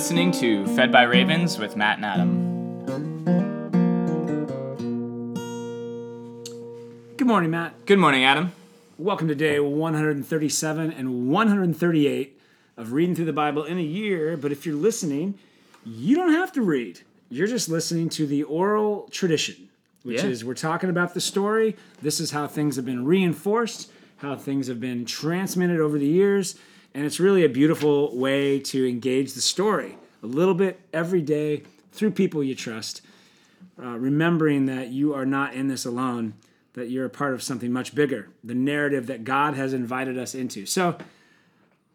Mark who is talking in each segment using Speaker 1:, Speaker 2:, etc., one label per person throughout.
Speaker 1: listening to Fed by Ravens with Matt and Adam.
Speaker 2: Good morning, Matt.
Speaker 1: Good morning, Adam.
Speaker 2: Welcome to day 137 and 138 of reading through the Bible in a year. But if you're listening, you don't have to read. You're just listening to the oral tradition, which
Speaker 1: Yeah.
Speaker 2: is we're talking about the story. This is how things have been reinforced, how things have been transmitted over the years. And it's really a beautiful way to engage the story a little bit every day through people you trust, uh, remembering that you are not in this alone, that you're a part of something much bigger, the narrative that God has invited us into. So,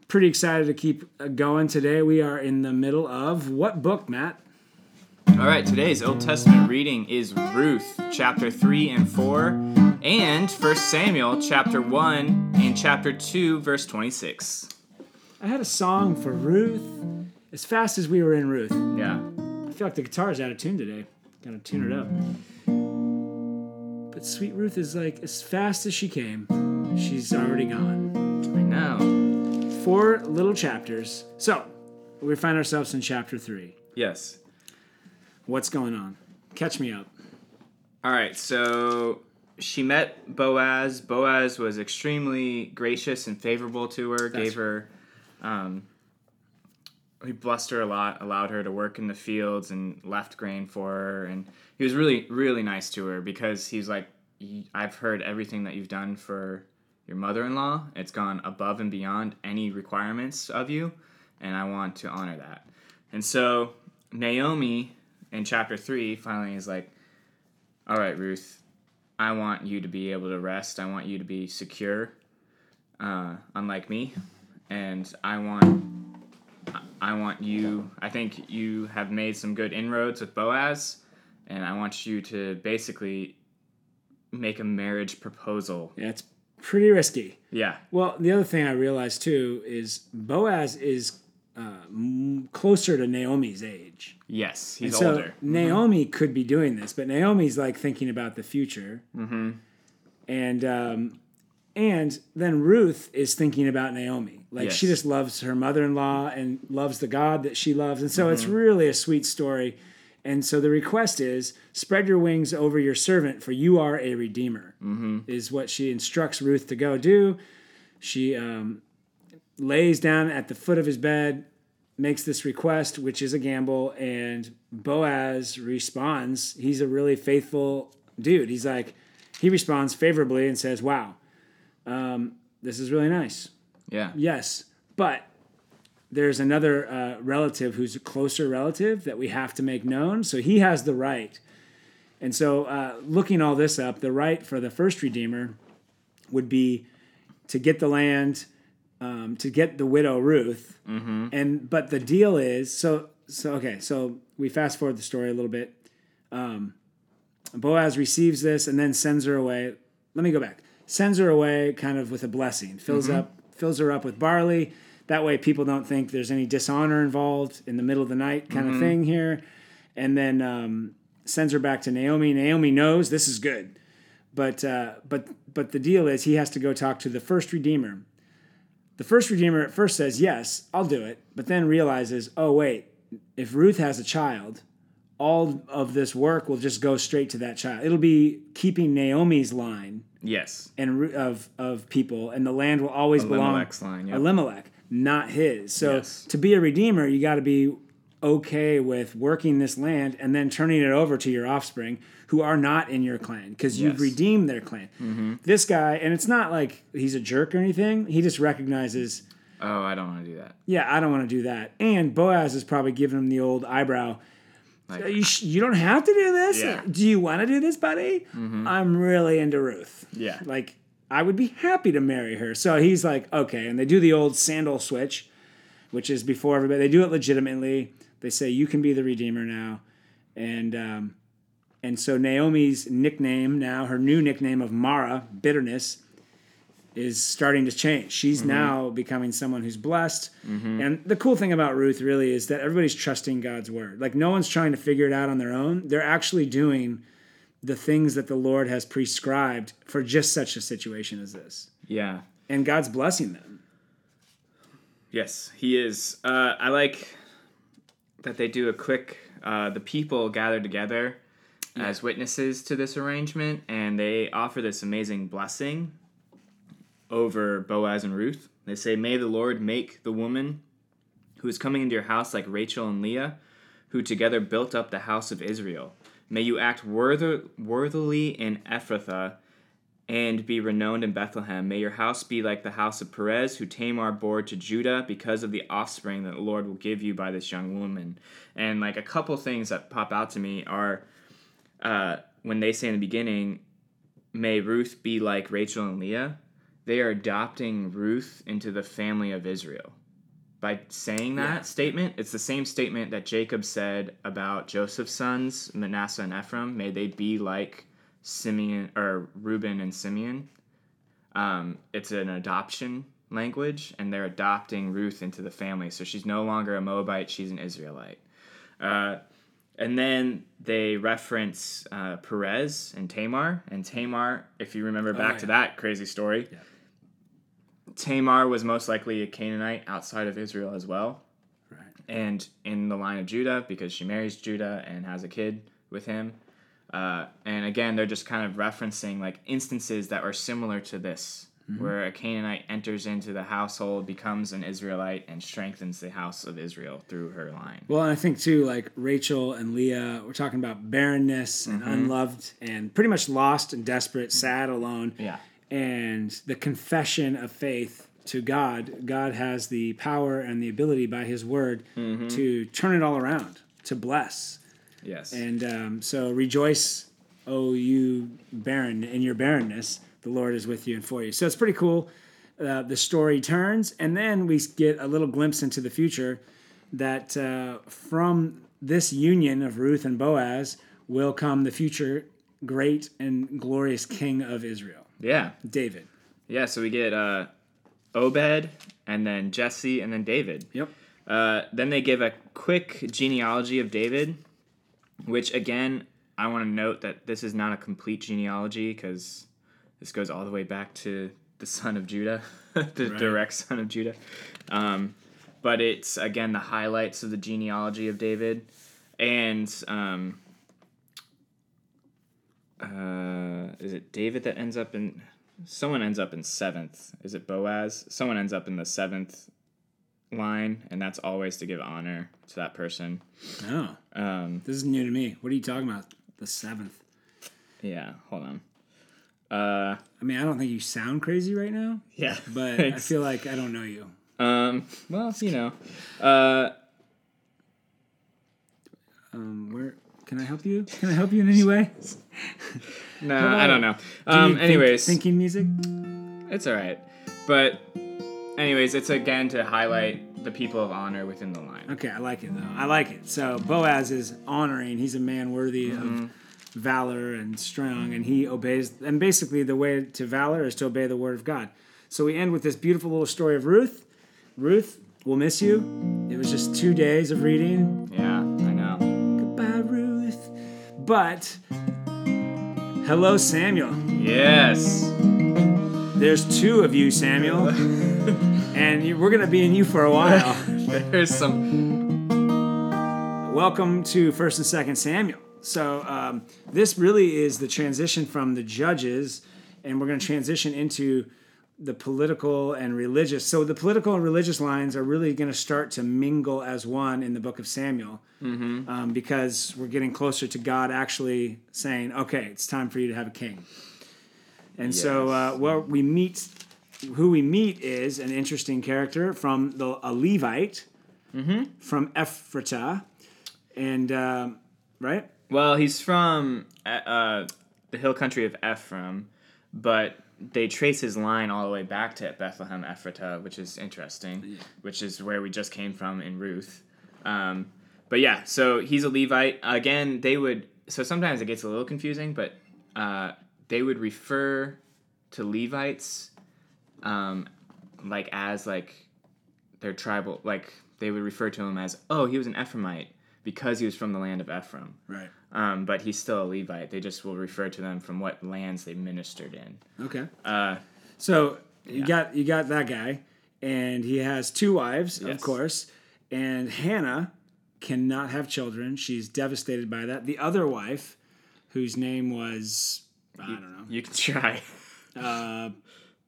Speaker 2: pretty excited to keep uh, going today. We are in the middle of what book, Matt?
Speaker 1: All right, today's Old Testament reading is Ruth, chapter 3 and 4, and 1 Samuel, chapter 1 and chapter 2, verse 26.
Speaker 2: I had a song for Ruth as fast as we were in Ruth.
Speaker 1: Yeah.
Speaker 2: I feel like the guitar's out of tune today. Gotta tune it up. But Sweet Ruth is like, as fast as she came, she's already gone.
Speaker 1: I know.
Speaker 2: Four little chapters. So, we find ourselves in chapter three.
Speaker 1: Yes.
Speaker 2: What's going on? Catch me up.
Speaker 1: All right, so she met Boaz. Boaz was extremely gracious and favorable to her,
Speaker 2: That's
Speaker 1: gave her, um, he blessed her a lot, allowed her to work in the fields and left grain for her. And he was really, really nice to her because he's like, I've heard everything that you've done for your mother in law. It's gone above and beyond any requirements of you, and I want to honor that. And so Naomi in chapter 3 finally is like, all right, Ruth, I want you to be able to rest. I want you to be secure, uh, unlike me, and I want, I want you. I think you have made some good inroads with Boaz, and I want you to basically make a marriage proposal.
Speaker 2: Yeah, it's pretty risky.
Speaker 1: Yeah,
Speaker 2: Well, the other thing I realized too is Boaz is uh, m- closer to Naomi's age.
Speaker 1: yes, he's
Speaker 2: so
Speaker 1: older.
Speaker 2: Naomi could be doing this, but Naomi's like thinking about the future. Mm-hmm. And um, and then Ruth is thinking about Naomi. Like she just loves her mother-in-law and loves the God that she loves, and so
Speaker 1: Mm-hmm.
Speaker 2: it's really a sweet story. And so the request is spread your wings over your servant, for you are a redeemer. Mm-hmm. Is what she instructs Ruth to go do. She um, lays down at the foot of his bed, makes this request, which is a gamble, and Boaz responds. He's a really faithful dude. He's like, he responds favorably and says, Wow, um, this is really nice.
Speaker 1: Yeah,
Speaker 2: Yes, but there's another uh, relative who's a closer relative that we have to make known. So he has the right. And so, uh, looking all this up, the right for the first redeemer would be to get the land, um, to get the widow Ruth. And but the deal is so so okay. So we fast forward the story a little bit. Um, Boaz receives this and then sends her away. Let me go back. Sends her away kind of with a blessing. Fills up fills her up with barley. That way people don't think there's any dishonor involved in the middle of the night kind of thing here. And then um, sends her back to Naomi. Naomi knows this is good. But uh, but but the deal is he has to go talk to the first redeemer. The first redeemer at first says, "Yes, I'll do it," but then realizes, "Oh wait, if Ruth has a child, all of this work will just go straight to that child. It'll be keeping Naomi's line
Speaker 1: yes,
Speaker 2: and of of people, and the land will always
Speaker 1: Elimelech's
Speaker 2: belong
Speaker 1: line, yep.
Speaker 2: Elimelech, not his. So
Speaker 1: Yes.
Speaker 2: to be a redeemer, you got to be okay with working this land and then turning it over to your offspring who are not in your clan because you've
Speaker 1: Yes.
Speaker 2: redeemed their clan. Mm-hmm. This guy, and it's not like he's a jerk or anything. He just recognizes
Speaker 1: Oh, I don't want to do that.
Speaker 2: yeah, I don't want to do that. And Boaz is probably giving him the old eyebrow.
Speaker 1: Like-
Speaker 2: you, sh- you don't have to do this.
Speaker 1: Yeah. Mm-hmm.
Speaker 2: Do you want to do this, buddy? I'm really into Ruth.
Speaker 1: Yeah.
Speaker 2: Like, I would be happy to marry her. So he's like, okay. And they do the old sandal switch, which is before everybody. They do it legitimately. They say, you can be the redeemer now. And, um, and so Naomi's nickname now, her new nickname of Mara, bitterness, is starting to change. She's now becoming someone who's blessed. And the cool thing about Ruth really is that everybody's trusting God's word. Like no one's trying to figure it out on their own. They're actually doing the things that the Lord has prescribed for just such a situation as this.
Speaker 1: Yeah.
Speaker 2: And God's blessing them.
Speaker 1: Yes, he is. Uh, I like. that they do a quick. Uh, the people gather together as witnesses to this arrangement, and they offer this amazing blessing over Boaz and Ruth. They say, "May the Lord make the woman who is coming into your house like Rachel and Leah, who together built up the house of Israel. May you act worthily in Ephrathah." and be renowned in Bethlehem. May your house be like the house of Perez, who Tamar bore to Judah, because of the offspring that the Lord will give you by this young woman. And like a couple things that pop out to me are uh, when they say in the beginning, May Ruth be like Rachel and Leah, they are adopting Ruth into the family of Israel. By saying that
Speaker 2: Yeah.
Speaker 1: statement, it's the same statement that Jacob said about Joseph's sons, Manasseh and Ephraim. May they be like Simeon or Reuben and Simeon. Um, it's an adoption language, and they're adopting Ruth into the family. So she's no longer a Moabite; she's an Israelite. Uh, and then they reference uh, Perez and Tamar. And Tamar, if you remember back to
Speaker 2: Oh, yeah.
Speaker 1: that crazy story,
Speaker 2: Yeah.
Speaker 1: Tamar was most likely a Canaanite outside of Israel as well
Speaker 2: Right.
Speaker 1: and in the line of Judah because she marries Judah and has a kid with him. Uh, and again, they're just kind of referencing like instances that are similar to this, where a Canaanite enters into the household, becomes an Israelite, and strengthens the house of Israel through her line.
Speaker 2: Well, and I think too, like Rachel and Leah, we're talking about barrenness and unloved and pretty much lost and desperate, sad, alone.
Speaker 1: Yeah.
Speaker 2: And the confession of faith to God. God has the power and the ability by His word to turn it all around, to bless.
Speaker 1: Yes.
Speaker 2: And um, so rejoice, O you barren, in your barrenness. The Lord is with you and for you. So it's pretty cool. Uh, the story turns, and then we get a little glimpse into the future that uh, from this union of Ruth and Boaz will come the future great and glorious king of Israel,
Speaker 1: yeah.
Speaker 2: David.
Speaker 1: Yeah. So we get uh, Obed, and then Jesse, and then David.
Speaker 2: Yep.
Speaker 1: Uh, then they give a quick genealogy of David, which again, I want to note that this is not a complete genealogy because this goes all the way back to the son of Judah, the
Speaker 2: Right.
Speaker 1: direct son of Judah. Um, but it's again the highlights of the genealogy of David, and um, uh, is it David that ends up in? Someone ends up in seventh. Is it Boaz? Someone ends up in the seventh line, and that's always to give honor to that person.
Speaker 2: Oh,
Speaker 1: Um,
Speaker 2: this is new to me. What are you talking about? The seventh.
Speaker 1: yeah, hold on. Uh,
Speaker 2: I mean, I don't think you sound crazy right now,
Speaker 1: yeah,
Speaker 2: but I feel like I don't know you.
Speaker 1: um, well, you know, uh,
Speaker 2: Um, where can I help you? Can I help you in any way?
Speaker 1: no,
Speaker 2: Come
Speaker 1: I don't
Speaker 2: on.
Speaker 1: know.
Speaker 2: Do you
Speaker 1: Um,
Speaker 2: think-
Speaker 1: anyways,
Speaker 2: thinking music.
Speaker 1: it's all right, but anyways, it's again to highlight the people of honor within the line.
Speaker 2: Okay, I like it though. I like it. So Boaz is honoring. He's a man worthy of valor and strong, and he obeys. And basically, the way to valor is to obey the word of God. So we end with this beautiful little story of Ruth. Ruth, we'll miss you. It was just two days of reading.
Speaker 1: Yeah,
Speaker 2: But hello, Samuel.
Speaker 1: Yes.
Speaker 2: There's two of you, Samuel, and you, we're gonna be in you for a while.
Speaker 1: There's some.
Speaker 2: Welcome to First and Second Samuel. So um, this really is the transition from the judges, and we're going to transition into the political and religious. So the political and religious lines are really going to start to mingle as one in the book of Samuel, um, because we're getting closer to God actually saying, "Okay, it's time for you to have a king." And so, uh,
Speaker 1: Yes.
Speaker 2: well, we meet. Who we meet is an interesting character from the a Levite from Ephrata, and um, right,
Speaker 1: Well, he's from uh, uh, the hill country of Ephraim, but they trace his line all the way back to Bethlehem Ephrata, which is interesting, which is where we just came from in Ruth. Um, but yeah, so he's a Levite. Again, they would. So sometimes it gets a little confusing, but uh, they would refer to Levites um, like as like their tribal like they would refer to him as oh he was an Ephraimite because he was from the land of Ephraim.
Speaker 2: right,
Speaker 1: Um, but he's still a Levite. They just will refer to them from what lands they ministered in.
Speaker 2: okay.
Speaker 1: Uh,
Speaker 2: So you got you got that guy, and he has two wives, of course, and Hannah cannot have children. She's devastated by that. The other wife, whose name was I don't know
Speaker 1: You can try.
Speaker 2: uh,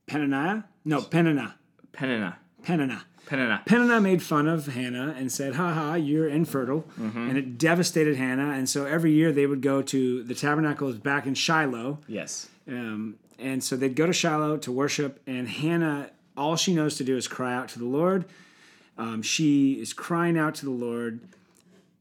Speaker 2: Peninnah. No, Peninnah.
Speaker 1: Penina.
Speaker 2: Peninnah.
Speaker 1: Penina.
Speaker 2: Peninnah made fun of Hannah and said, "Ha ha, you're infertile,"
Speaker 1: Mm-hmm.
Speaker 2: and it devastated Hannah. And so every year they would go to the tabernacle is back in Shiloh,
Speaker 1: Yes.
Speaker 2: um, and so they'd go to Shiloh to worship. And Hannah, all she knows to do is cry out to the Lord. Um, she is crying out to the Lord.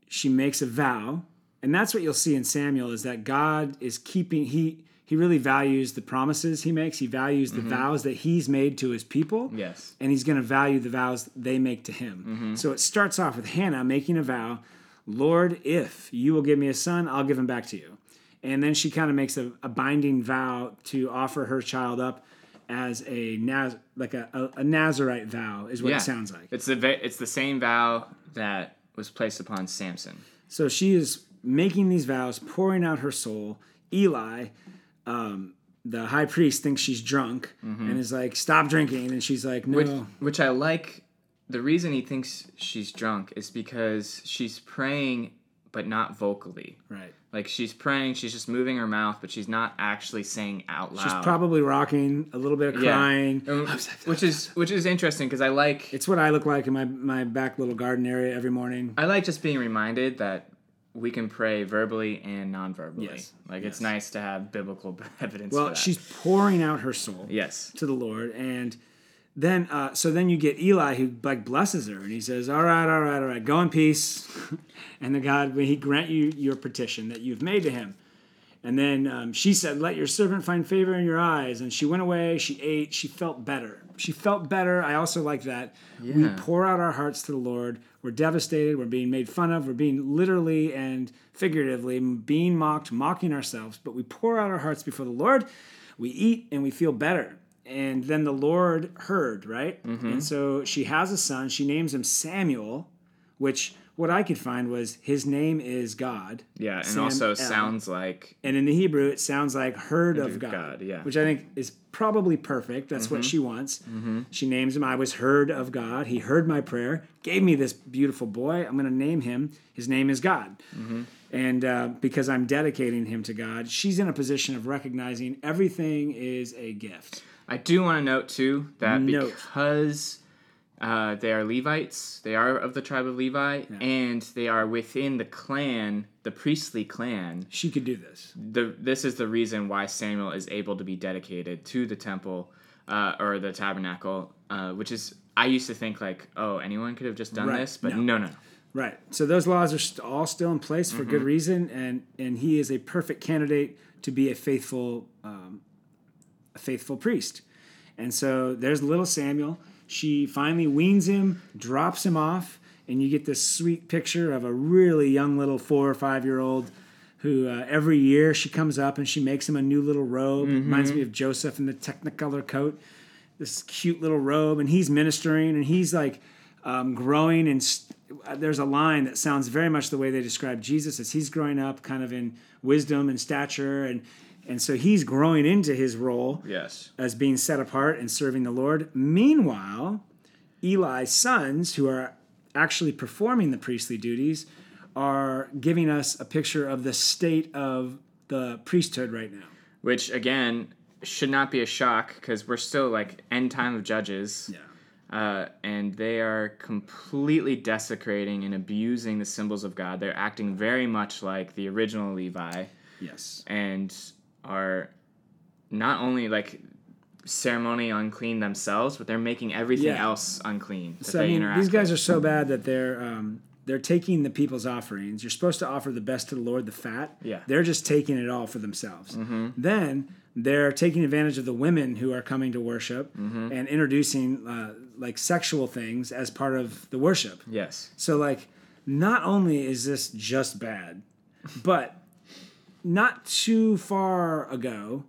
Speaker 2: She makes a vow, and that's what you'll see in Samuel is that God is keeping he. He really values the promises he makes. He values the mm-hmm. vows that he's made to his people
Speaker 1: Yes.
Speaker 2: and he's going to value the vows they make to him. Mm-hmm. So it starts off with Hannah making a vow, Lord, if you will give me a son, I'll give him back to you. And then she kind of makes a, a binding vow to offer her child up as a Naz- like a, a, a Nazarite vow is what
Speaker 1: Yeah.
Speaker 2: it sounds like.
Speaker 1: It's the it's the same vow that was placed upon Samson.
Speaker 2: So she is making these vows, pouring out her soul. Eli, um, the high priest, thinks she's drunk and is like, "Stop drinking," and she's like, "No."
Speaker 1: Which which I like. The reason he thinks she's drunk is because she's praying, but not vocally.
Speaker 2: right.
Speaker 1: Like she's praying, she's just moving her mouth, but she's not actually saying out loud.
Speaker 2: She's probably rocking, a little bit of crying.
Speaker 1: Um, which is which is interesting because I like
Speaker 2: It's what I look like in my, my back little garden area every morning.
Speaker 1: I like just being reminded that we can pray verbally and non-verbally.
Speaker 2: Yes.
Speaker 1: Like
Speaker 2: Yes.
Speaker 1: it's nice to have biblical evidence. for
Speaker 2: Well, she's pouring out her soul
Speaker 1: yes,
Speaker 2: to the Lord, and then uh, so then you get Eli who like blesses her, and he says, "All right, all right, all right, go in peace," and the God when He grant you your petition that you've made to Him. And then um, she said, "Let your servant find favor in your eyes." And she went away. She ate. She felt better. She felt better. I also like that. We pour out our hearts to the Lord. We're devastated. We're being made fun of. We're being literally and figuratively being mocked, mocking ourselves. But we pour out our hearts before the Lord. We eat and we feel better. And then the Lord heard, right? And so she has a son. She names him Samuel, which what I could find was his name is God.
Speaker 1: yeah, and
Speaker 2: Sam
Speaker 1: also
Speaker 2: L.
Speaker 1: sounds like
Speaker 2: And in the Hebrew, it sounds like heard of God,
Speaker 1: God, yeah.
Speaker 2: which I think is probably perfect. That's what mm-hmm. she wants. Mm-hmm. She names him. I was heard of God. He heard my prayer, gave me this beautiful boy. I'm going to name him. His name is God. Mm-hmm. And uh, because I'm dedicating him to God, she's in a position of recognizing everything is a gift.
Speaker 1: I do want to note too that
Speaker 2: Note.
Speaker 1: because uh, they are Levites, they are of the tribe of Levi, and they are within the clan, the priestly clan.
Speaker 2: She could do this.
Speaker 1: The this is the reason why Samuel is able to be dedicated to the temple uh, or the tabernacle, uh, which is I used to think like, oh, anyone could have just done
Speaker 2: Right.
Speaker 1: this, but
Speaker 2: No.
Speaker 1: no, no.
Speaker 2: Right. So those laws are st- all still in place for good reason, and and he is a perfect candidate to be a faithful, um, a faithful priest. And so there's little Samuel. She finally weans him, drops him off, and you get this sweet picture of a really young little four or five year old who uh, every year she comes up and she makes him a new little robe. Reminds me of Joseph in the Technicolor coat, this cute little robe, and he's ministering and he's like um, growing. And st- uh, there's a line that sounds very much the way they describe Jesus as he's growing up, kind of in wisdom and stature, and and so he's growing into his role
Speaker 1: Yes.
Speaker 2: as being set apart and serving the Lord. Meanwhile, Eli's sons, who are actually performing the priestly duties, are giving us a picture of the state of the priesthood right now.
Speaker 1: Which again should not be a shock because we're still like end time of judges.
Speaker 2: Yeah.
Speaker 1: uh, and they are completely desecrating and abusing the symbols of God. They're acting very much like the original Levi
Speaker 2: Yes.
Speaker 1: and are not only like ceremony unclean themselves, but they're making everything
Speaker 2: Yeah.
Speaker 1: else unclean that
Speaker 2: So
Speaker 1: they
Speaker 2: I mean,
Speaker 1: interact
Speaker 2: these guys
Speaker 1: with.
Speaker 2: are so bad that they're um, they're taking the people's offerings. You're supposed to offer the best to the Lord, the fat.
Speaker 1: Yeah.
Speaker 2: They're just taking it all for themselves. Then they're taking advantage of the women who are coming to worship and introducing uh, like sexual things as part of the worship.
Speaker 1: Yes.
Speaker 2: So like, not only is this just bad, but not too far ago,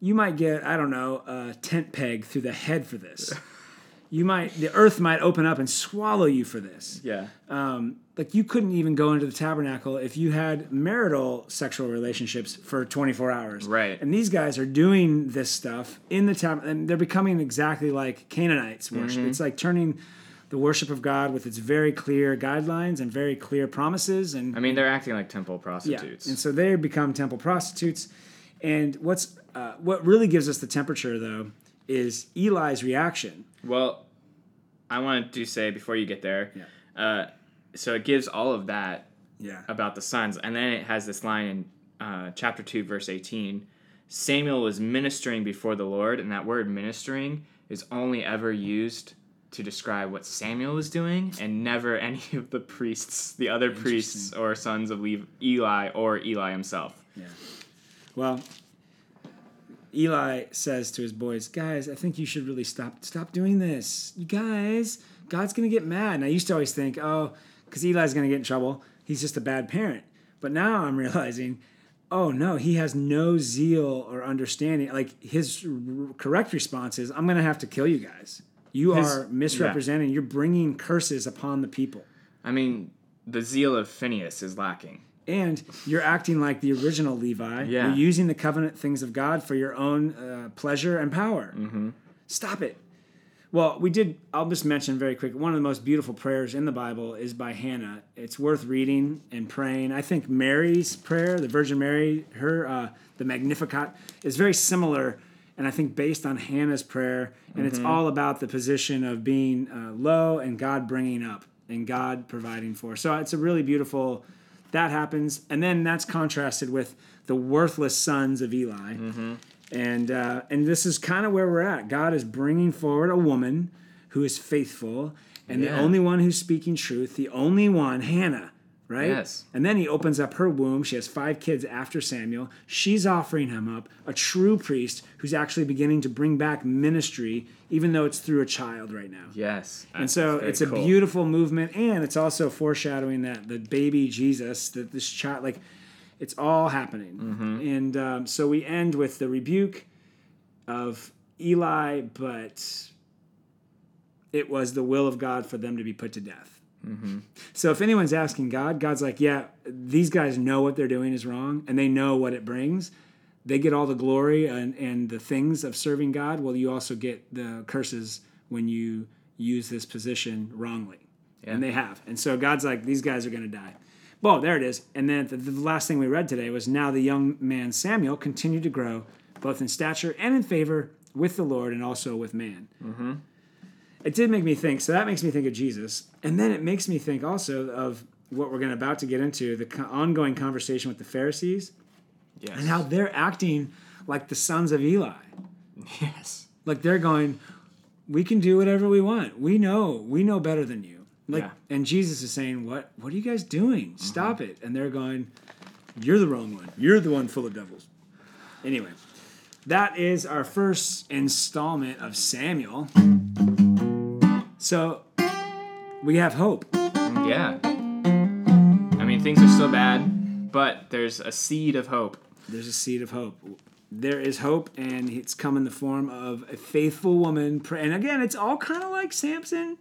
Speaker 2: you might get I don't know a tent peg through the head for this. You might the earth might open up and swallow you for this.
Speaker 1: Yeah.
Speaker 2: Um, like you couldn't even go into the tabernacle if you had marital sexual relationships for 24 hours.
Speaker 1: Right.
Speaker 2: And these guys are doing this stuff in the tab, and they're becoming exactly like Canaanites worship. It's like turning the worship of God with its very clear guidelines and very clear promises and
Speaker 1: I mean, they're acting like temple prostitutes.
Speaker 2: yeah, and so they become temple prostitutes. And what's uh, what really gives us the temperature though is Eli's reaction.
Speaker 1: Well, I wanted to say before you get there,
Speaker 2: Yeah.
Speaker 1: uh, so it gives all of that
Speaker 2: Yeah.
Speaker 1: about the sons, and then it has this line in uh, chapter two, verse eighteen. Samuel was ministering before the Lord, and that word "ministering" is only ever used to describe what Samuel was doing, and never any of the priests, the other priests or sons of Eli or Eli himself.
Speaker 2: Yeah. Well, Eli says to his boys, "Guys, I think you should really stop stop doing this. You guys, God's gonna get mad." And I used to always think, "Oh, because Eli's gonna get in trouble. He's just a bad parent." But now I'm realizing, oh no, he has no zeal or understanding. Like his r- correct response is, "I'm gonna have to kill you guys. You
Speaker 1: His-
Speaker 2: are misrepresenting. You're bringing curses upon the people."
Speaker 1: I mean, the zeal of Phineas is lacking.
Speaker 2: and you're acting like the original Levi.
Speaker 1: Yeah.
Speaker 2: You're using the covenant things of God for your own uh, pleasure and power.
Speaker 1: Mm-hmm.
Speaker 2: Stop it. Well, we did. I'll just mention very quick. One of the most beautiful prayers in the Bible is by Hannah. It's worth reading and praying. I think Mary's prayer, the Virgin Mary, her uh, the Magnificat, is very similar, and I think based on Hannah's prayer. And it's all about the position of being uh, low and God bringing up and God providing for. So it's a really beautiful. That happens, and then that's contrasted with the worthless sons of Eli. And uh, and this is kind of where we're at. God is bringing forward a woman who is faithful and the only one who's speaking truth, the only one, Hannah, right?
Speaker 1: Yes.
Speaker 2: And then he opens up her womb. She has five kids after Samuel. She's offering him up, a true priest who's actually beginning to bring back ministry, even though it's through a child right now.
Speaker 1: Yes.
Speaker 2: And so it's a beautiful movement, and it's also foreshadowing that the baby Jesus, that this child, like, it's all happening. And um, so we end with the rebuke of Eli, but it was the will of God for them to be put to death. Mm-hmm. So if anyone's asking God, God's like, yeah, these guys know what they're doing is wrong, and they know what it brings. They get all the glory and, and the things of serving God. Well, you also get the curses when you use this position wrongly. And they have. And so God's like, these guys are going to die. Well, there it is. And then the, the last thing we read today was now the young man Samuel continued to grow both in stature and in favor with the Lord and also with man. Mm-hmm. It did make me think. So that makes me think of Jesus. And then it makes me think also of what we're going to about to get into the co- ongoing conversation with the Pharisees
Speaker 1: Yes.
Speaker 2: and how they're acting like the sons of Eli.
Speaker 1: yes.
Speaker 2: Like they're going, we can do whatever we want. We know, we know better than you. Like,
Speaker 1: Yeah.
Speaker 2: and Jesus is saying, "What? What are you guys doing? Mm-hmm. Stop it!" And they're going, "You're the wrong one. You're the one full of devils." Anyway, that is our first installment of Samuel. So we have hope.
Speaker 1: Yeah. I mean, things are still bad, but there's a seed of hope.
Speaker 2: There's a seed of hope. There is hope, and it's come in the form of a faithful woman. And again, it's all kind of like Samson's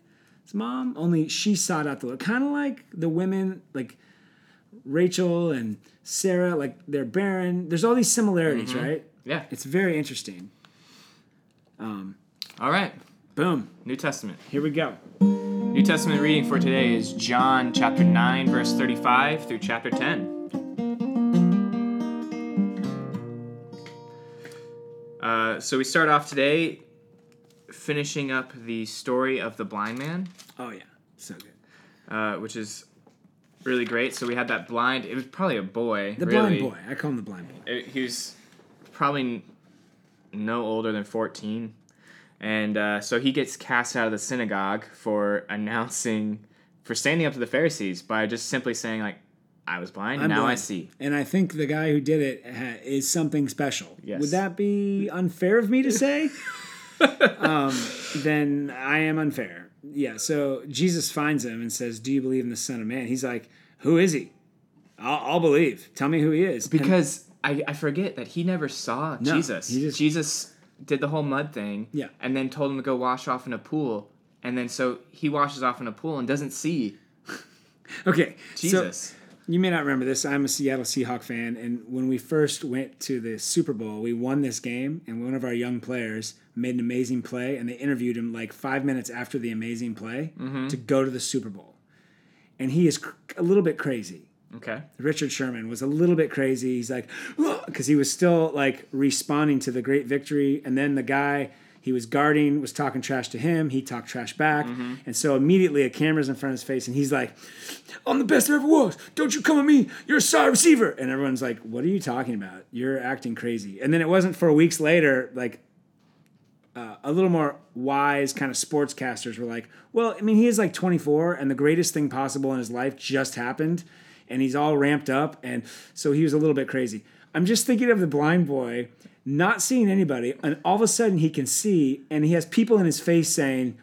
Speaker 2: mom, only she sought out the Lord. Kind of like the women, like Rachel and Sarah, like they're barren. There's all these similarities, mm-hmm. right?
Speaker 1: Yeah.
Speaker 2: It's very interesting.
Speaker 1: Um, all right.
Speaker 2: Boom.
Speaker 1: New Testament.
Speaker 2: Here we go.
Speaker 1: New Testament reading for today is John chapter 9, verse 35 through chapter 10. Uh, so we start off today finishing up the story of the blind man,
Speaker 2: Oh yeah, so good.
Speaker 1: uh, which is really great. So we had that blind, it was probably a boy.
Speaker 2: The
Speaker 1: really.
Speaker 2: blind boy. I call him the blind boy.
Speaker 1: It- he was probably no older than 14 and uh, so he gets cast out of the synagogue for announcing for standing up to the pharisees by just simply saying like i was blind
Speaker 2: I'm
Speaker 1: now i see
Speaker 2: And I think the guy who did it ha- is something special.
Speaker 1: Yes.
Speaker 2: Would that be unfair of me to say? um, then I am unfair. Yeah. So Jesus finds him and says, "Do you believe in the Son of Man?" He's like, "Who is he? I'll, I'll believe. Tell me who he is." And-
Speaker 1: because I, I forget that he never saw
Speaker 2: No,
Speaker 1: jesus
Speaker 2: just-
Speaker 1: jesus did the whole mud thing
Speaker 2: Yeah.
Speaker 1: and then told him to go wash off in a pool and then so he washes off in a pool and doesn't see
Speaker 2: okay. so
Speaker 1: jesus
Speaker 2: You may not remember this. I'm a Seattle Seahawk fan, and when we first went to the Super Bowl, we won this game, and one of our young players made an amazing play, and they interviewed him like five minutes after the amazing play mm-hmm. to go to the Super Bowl. And he is cr- a little bit crazy.
Speaker 1: Okay.
Speaker 2: Richard Sherman was a little bit crazy. He's like, because he was still like responding to the great victory. And then the guy he was guarding was talking trash to him. He talked trash back. And so immediately a camera's in front of his face and he's like, I'm the best there ever was. Don't you come at me. You're a side receiver. And everyone's like, What are you talking about? You're acting crazy. And then it wasn't for weeks later, like, uh, a little more wise kind of sportscasters were like, well, I mean, he is like 24, and the greatest thing possible in his life just happened, and he's all ramped up, and so he was a little bit crazy. I'm just thinking of the blind boy not seeing anybody, and all of a sudden he can see, and he has people in his face saying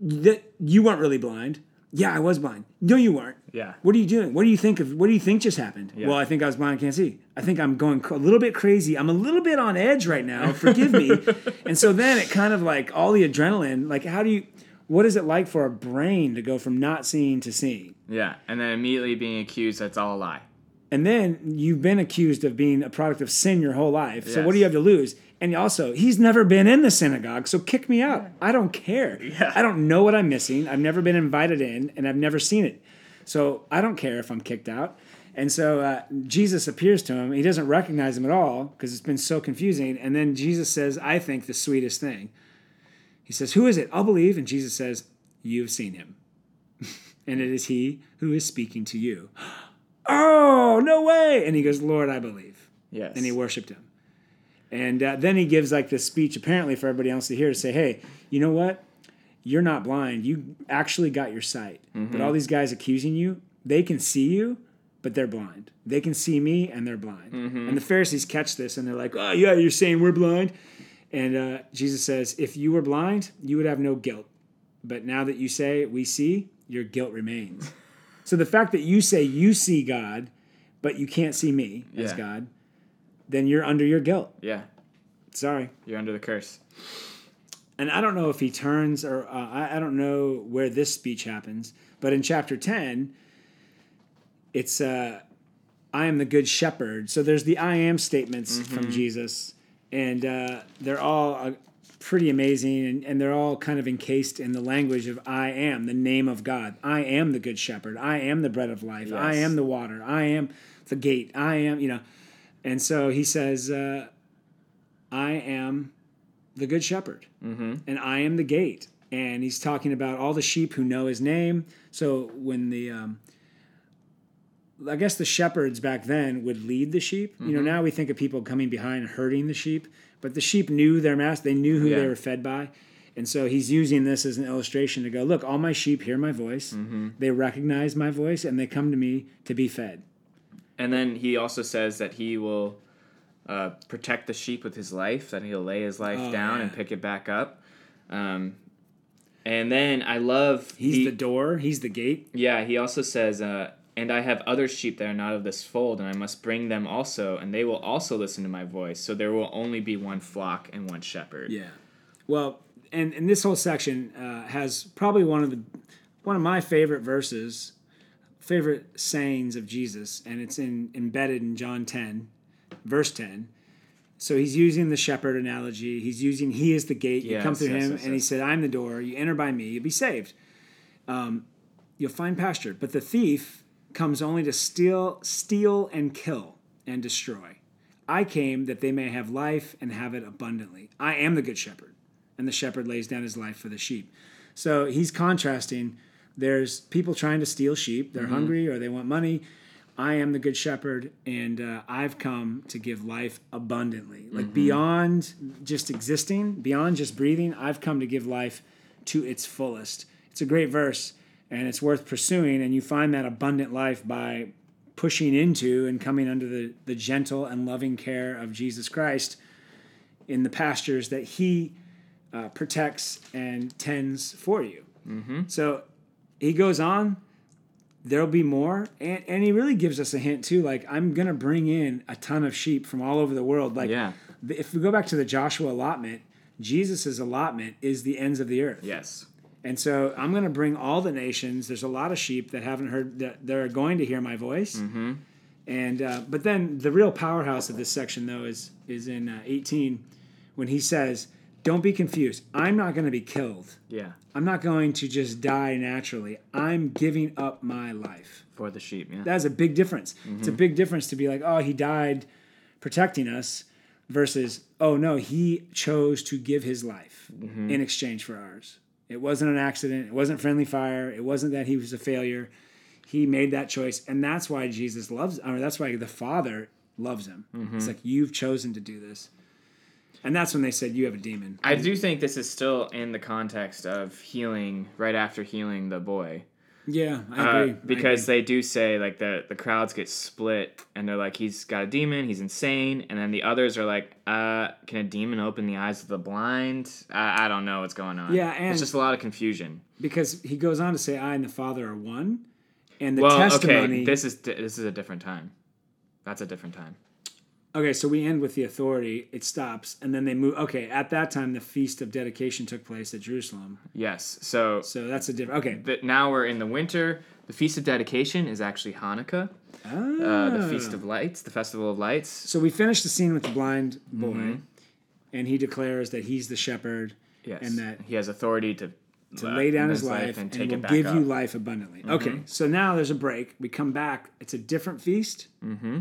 Speaker 2: that you weren't really blind. Yeah, I was blind. No, you weren't.
Speaker 1: Yeah.
Speaker 2: What are you doing? What do you think of? What do you think just happened? Well, I think I was blind. I can't see. I think I'm going a little bit crazy. I'm a little bit on edge right now. Forgive me. and so then it kind of like all the adrenaline. Like, how do you? What is it like for a brain to go from not seeing to seeing?
Speaker 1: Yeah. And then immediately being accused that's all a lie.
Speaker 2: And then you've been accused of being a product of sin your whole life. So what do you have to lose? And also, he's never been in the synagogue, so kick me out. I don't care.
Speaker 1: Yeah.
Speaker 2: I don't know what I'm missing. I've never been invited in, and I've never seen it. So I don't care if I'm kicked out. And so uh, Jesus appears to him. He doesn't recognize him at all because it's been so confusing. And then Jesus says, I think the sweetest thing. He says, Who is it? I'll believe. And Jesus says, You've seen him. and it is he who is speaking to you. oh, no way. And he goes, Lord, I believe.
Speaker 1: Yes.
Speaker 2: And he worshiped him. And uh, then he gives like this speech, apparently for everybody else to hear, to say, hey, you know what? You're not blind. You actually got your sight. But all these guys accusing you, they can see you, but they're blind. They can see me and they're blind. And the Pharisees catch this and they're like, oh, yeah, you're saying we're blind. And uh, Jesus says, if you were blind, you would have no guilt. But now that you say we see, your guilt remains. so the fact that you say you see God, but you can't see me as
Speaker 1: Yeah.
Speaker 2: God, then you're under your guilt.
Speaker 1: yeah.
Speaker 2: Sorry.
Speaker 1: You're under the curse.
Speaker 2: And I don't know if he turns or uh, I, I don't know where this speech happens, but in chapter 10, it's uh, I am the good shepherd. So there's the I am statements from Jesus, and uh, they're all uh, pretty amazing, and, and they're all kind of encased in the language of I am, the name of God. I am the good shepherd. I am the bread of life. I am the water. I am the gate. I am, you know. And so he says, uh, I am the good shepherd and I am the gate. And he's talking about all the sheep who know his name. So when the, um, I guess the shepherds back then would lead the sheep. You know, now we think of people coming behind and herding the sheep, but the sheep knew their master. They knew who they were fed by. And so he's using this as an illustration to go, look, all my sheep hear my voice. They recognize my voice and they come to me to be fed.
Speaker 1: And then he also says that he will uh, protect the sheep with his life, that he'll lay his life
Speaker 2: Oh,
Speaker 1: down and pick it back up. Um, and then I love
Speaker 2: He's
Speaker 1: he-
Speaker 2: the door, he's the gate.
Speaker 1: yeah. He also says, uh, "And I have other sheep that are not of this fold, and I must bring them also, and they will also listen to my voice. So there will only be one flock and one shepherd."
Speaker 2: Yeah. Well, and and this whole section uh, has probably one of the one of my favorite verses, favorite sayings of Jesus, and it's in embedded in John ten, verse ten. So he's using the shepherd analogy. He's using he is the gate. You come
Speaker 1: Yes,
Speaker 2: through
Speaker 1: yes,
Speaker 2: him,
Speaker 1: yes,
Speaker 2: and he said, "I'm the door. You enter by me. You'll be saved. Um, you'll find pasture." But the thief comes only to steal, steal, and kill and destroy. I came that they may have life and have it abundantly. I am the good shepherd, and the shepherd lays down his life for the sheep. So he's contrasting. There's people trying to steal sheep. They're hungry or they want money. I am the good shepherd, and uh, I've come to give life abundantly. Like beyond just existing, beyond just breathing, I've come to give life to its fullest. It's a great verse, and it's worth pursuing. And you find that abundant life by pushing into and coming under the, the gentle and loving care of Jesus Christ in the pastures that He uh, protects and tends for you. So he goes on. There'll be more, and, and he really gives us a hint too. Like I'm gonna bring in a ton of sheep from all over the world. Like
Speaker 1: Yeah.
Speaker 2: if we go back to the Joshua allotment, Jesus's allotment is the ends of the earth.
Speaker 1: Yes.
Speaker 2: And so I'm going to bring all the nations. There's a lot of sheep that haven't heard that they're going to hear my voice.
Speaker 1: Mm-hmm.
Speaker 2: And uh, but then the real powerhouse of this section though is is in uh, 18 when he says, "Don't be confused. I'm not going to be killed.
Speaker 1: Yeah.
Speaker 2: I'm not going to just die naturally. I'm giving up my life."
Speaker 1: For the sheep. Yeah.
Speaker 2: That's a big difference. It's a big difference to be like, "Oh, he died protecting us," versus, "Oh no, he chose to give his life in exchange for ours." It wasn't an accident. It wasn't friendly fire. It wasn't that he was a failure. He made that choice, and that's why Jesus loves. Or that's why the Father loves him. It's mm-hmm. like you've chosen to do this, and that's when they said you have a demon.
Speaker 1: I do think this is still in the context of healing right after healing the boy.
Speaker 2: Yeah, I
Speaker 1: Uh,
Speaker 2: agree. I
Speaker 1: because
Speaker 2: agree.
Speaker 1: they do say like the the crowds get split and they're like he's got a demon he's insane and then the others are like uh can a demon open the eyes of the blind I, I don't know what's going on
Speaker 2: Yeah, and-
Speaker 1: it's just a lot of confusion
Speaker 2: because he goes on to say, "I and the Father are one," and the
Speaker 1: well
Speaker 2: testimony.
Speaker 1: okay this is this is a different time that's a different time
Speaker 2: Okay, so we end with the authority. It stops, and then they move. Okay, at that time, the feast of dedication took place at Jerusalem.
Speaker 1: yes so
Speaker 2: So that's a different. Okay,
Speaker 1: that now we're in the winter the feast of dedication is actually Hanukkah uh, the feast
Speaker 2: Ah.
Speaker 1: of lights the festival of lights
Speaker 2: So we finish the scene with the blind boy,
Speaker 1: Mm-hmm.
Speaker 2: and he declares that he's the shepherd
Speaker 1: yes
Speaker 2: and that
Speaker 1: he has authority to
Speaker 2: to
Speaker 1: uh,
Speaker 2: lay down his
Speaker 1: his
Speaker 2: life and,
Speaker 1: take
Speaker 2: will
Speaker 1: back
Speaker 2: give
Speaker 1: up.
Speaker 2: you life abundantly. Okay, so now there's a break. We come back. It's a different feast. Mm-hmm.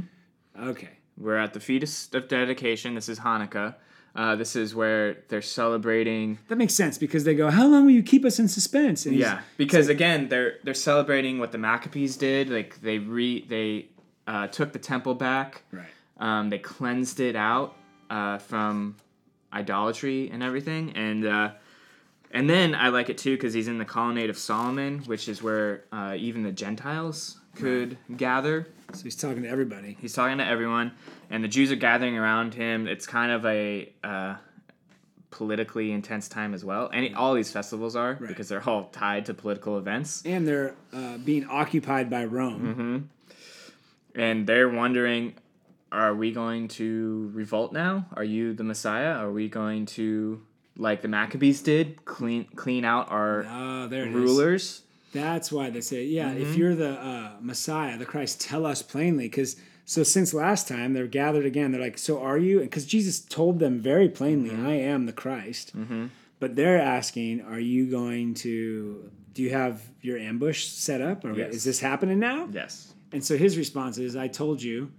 Speaker 2: Okay.
Speaker 1: We're at the feast of dedication. This is Hanukkah. Uh, this is where they're celebrating.
Speaker 2: That makes sense because they go, "How long will you keep us in suspense?" And
Speaker 1: Yeah, because again, they're they're celebrating what the Maccabees did. Like they re they uh, took the temple back.
Speaker 2: right.
Speaker 1: Um, they cleansed it out uh, from idolatry and everything, and uh, and then I like it too because he's in the colonnade of Solomon, which is where uh, even the Gentiles could gather.
Speaker 2: So he's talking to everybody.
Speaker 1: He's talking to everyone, and the Jews are gathering around him. It's kind of a uh, politically intense time as well, and all these festivals are because they're all tied to political events.
Speaker 2: And they're uh, being occupied by Rome.
Speaker 1: And they're wondering, are we going to revolt now? Are you the Messiah? Are we going to, like the Maccabees did, clean clean out our
Speaker 2: Ah, it is. That's why they say, yeah,
Speaker 1: Mm-hmm.
Speaker 2: if you're the uh, Messiah, the Christ, tell us plainly. Because so since last time they're gathered again, they're like, so are you? Because Jesus told them very plainly,
Speaker 1: Mm-hmm.
Speaker 2: I am the Christ. But they're asking, are you going to? Do you have your ambush set up? Or
Speaker 1: Yes.
Speaker 2: is this happening now?
Speaker 1: Yes.
Speaker 2: And so his response is, I told you,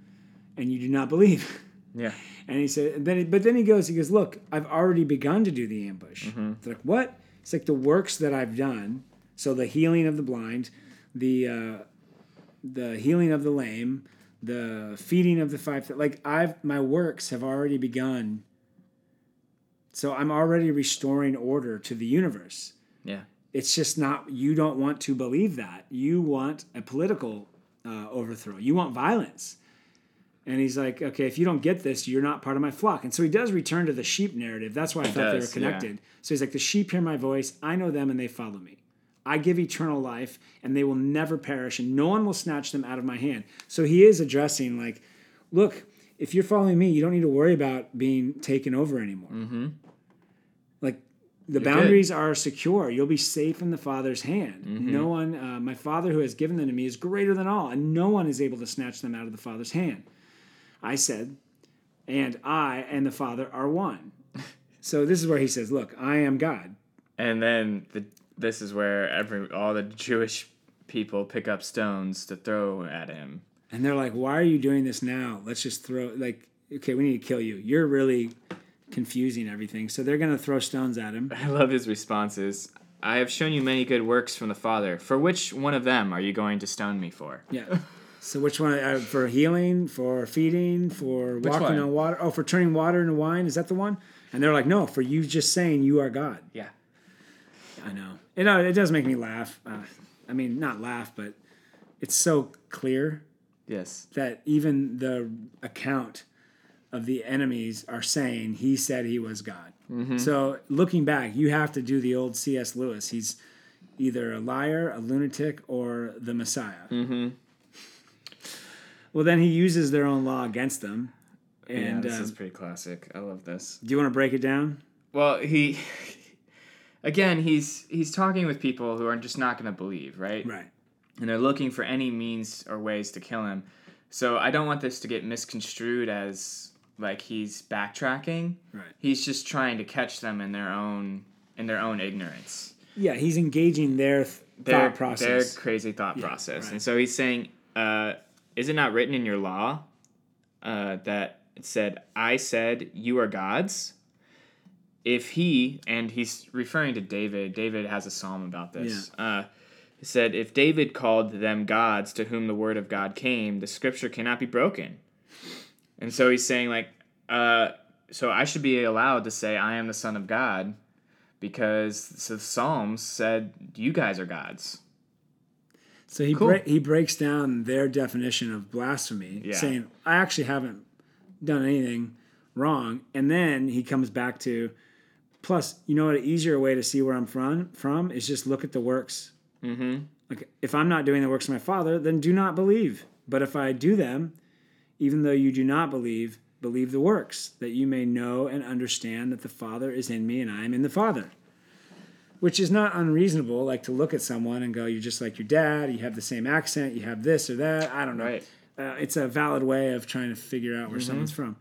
Speaker 2: and you do not believe.
Speaker 1: Yeah.
Speaker 2: And he said, and then, but then he goes, he goes, look, I've already begun to do the ambush. They're like, what? It's like the works that I've done. So the healing of the blind, the uh, the healing of the lame, the feeding of the five. Like I've my works have already begun. So I'm already restoring order to the universe.
Speaker 1: Yeah.
Speaker 2: It's just not. You don't want to believe that. You want a political uh, overthrow. You want violence. And he's like, okay, if you don't get this, you're not part of my flock. And so he does return to the sheep narrative. That's why I thought they were
Speaker 1: does, yeah.
Speaker 2: connected. So he's like, the sheep hear my voice. I know them and they follow me. I give eternal life and they will never perish and no one will snatch them out of my hand. So he is addressing, like, look, if you're following me, you don't need to worry about being taken over anymore. Mm-hmm. Like, the
Speaker 1: good.
Speaker 2: boundaries are secure. You'll be safe in the Father's hand.
Speaker 1: Mm-hmm.
Speaker 2: No one, uh, my Father who has given them to me is greater than all, and no one is able to snatch them out of the Father's hand. I said, and I and the Father are one. so this is where he says, Look, I am God.
Speaker 1: And then the this is where every all the Jewish people pick up stones to throw at him.
Speaker 2: And they're like, Why are you doing this now? Let's just throw, like, okay, we need to kill you. You're really confusing everything. So they're going to throw stones at him.
Speaker 1: I love his responses. I have shown you many good works from the Father. For which one of them are you going to stone me for?
Speaker 2: Yeah. So which one? Uh, for healing, for feeding, for walking
Speaker 1: one?
Speaker 2: on water? Oh, for turning water into wine? Is that the one? And they're like, No, for you just saying you are God.
Speaker 1: Yeah.
Speaker 2: I know. It, uh, it does make me laugh. Uh, I mean, not laugh, but it's so clear
Speaker 1: Yes.
Speaker 2: that even the account of the enemies are saying he said he was God. So looking back, you have to do the old C.S. Lewis. He's either a liar, a lunatic, or the Messiah. Mm-hmm. Well, then he uses their own law against them. And
Speaker 1: yeah, this
Speaker 2: uh,
Speaker 1: is pretty classic. I love this.
Speaker 2: do you want to break it down?
Speaker 1: Well, he again, he's he's talking with people who are just not going to believe, right?
Speaker 2: Right.
Speaker 1: And they're looking for any means or ways to kill him. So I don't want this to get misconstrued as like he's backtracking.
Speaker 2: Right.
Speaker 1: He's just trying to catch them in their own in their own ignorance.
Speaker 2: Yeah, he's engaging their th-
Speaker 1: Their,
Speaker 2: thought process.
Speaker 1: their crazy thought
Speaker 2: Yeah,
Speaker 1: process.
Speaker 2: right.
Speaker 1: And so he's saying, uh, is it not written in your law uh, that it said, I said, you are gods? If he, and he's referring to David, David has a psalm about this. Uh, he said, If David called them gods to whom the word of God came, the scripture cannot be broken. And so he's saying, like, uh, so I should be allowed to say, I am the Son of God because the Psalms said, You guys are gods.
Speaker 2: So he
Speaker 1: Cool.
Speaker 2: break he breaks down their definition of blasphemy,
Speaker 1: Yeah.
Speaker 2: saying, "I actually haven't done anything wrong," and then he comes back to, plus, you know what? An easier way to see where I'm from from is just look at the works.
Speaker 1: Mm-hmm.
Speaker 2: Like if I'm not doing the works of my Father, then do not believe. But if I do them, even though you do not believe, believe the works, that you may know and understand that the Father is in me and I am in the Father. Which is not unreasonable, like to look at someone and go, "You're just like your dad. You have the same accent. You have this or that." I don't know.
Speaker 1: Right.
Speaker 2: Uh, it's a valid way of trying to figure out where someone's from.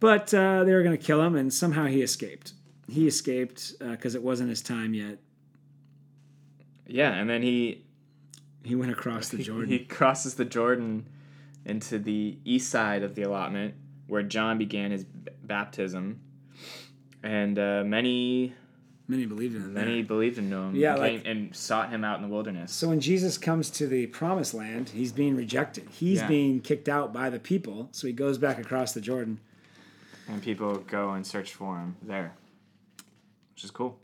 Speaker 2: But uh, they were going to kill him, and somehow he escaped. He escaped because it wasn't his time yet.
Speaker 1: Yeah, and then he
Speaker 2: He went across the Jordan.
Speaker 1: He crosses the Jordan into the east side of the allotment where John began his b- baptism, and uh, many
Speaker 2: Many believed in him.
Speaker 1: many believed in him.
Speaker 2: Yeah,
Speaker 1: and,
Speaker 2: like-
Speaker 1: and sought him out in the wilderness.
Speaker 2: So when Jesus comes to the promised land, he's being rejected. He's
Speaker 1: Yeah.
Speaker 2: being kicked out by the people. So he goes back across the Jordan.
Speaker 1: and people go and search for him there, which is cool.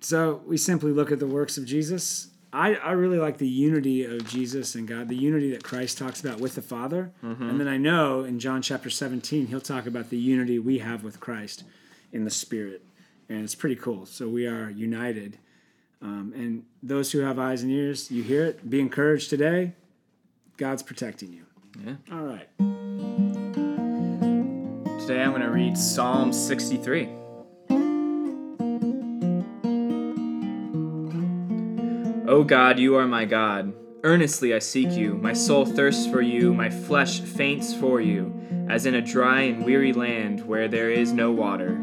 Speaker 2: So we simply look at the works of Jesus. I, I really like the unity of Jesus and God, the unity that Christ talks about with the Father. And then I know in John chapter 17, he'll talk about the unity we have with Christ in the Spirit. And it's pretty cool. So we are united. Um, and those who have eyes and ears, you hear it. Be encouraged today. God's protecting you.
Speaker 1: Yeah.
Speaker 2: All right.
Speaker 1: Today I'm going to read Psalm 63. O God, you are my God. Earnestly I seek you. My soul thirsts for you. My flesh faints for you, as in a dry and weary land where there is no water.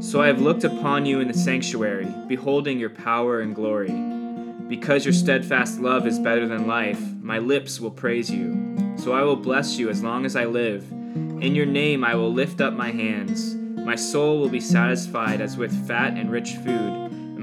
Speaker 1: So I have looked upon you in the sanctuary, beholding your power and glory. Because your steadfast love is better than life, my lips will praise you. So I will bless you as long as I live. In your name I will lift up my hands. My soul will be satisfied as with fat and rich food,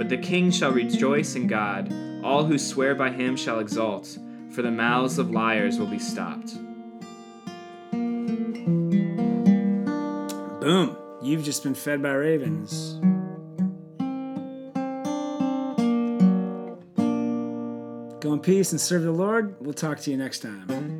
Speaker 1: But the king shall rejoice in God. All who swear by him shall exult, for the mouths of liars will be stopped.
Speaker 2: Boom. You've just been fed by ravens. Go in peace and serve the Lord. We'll talk to you next time.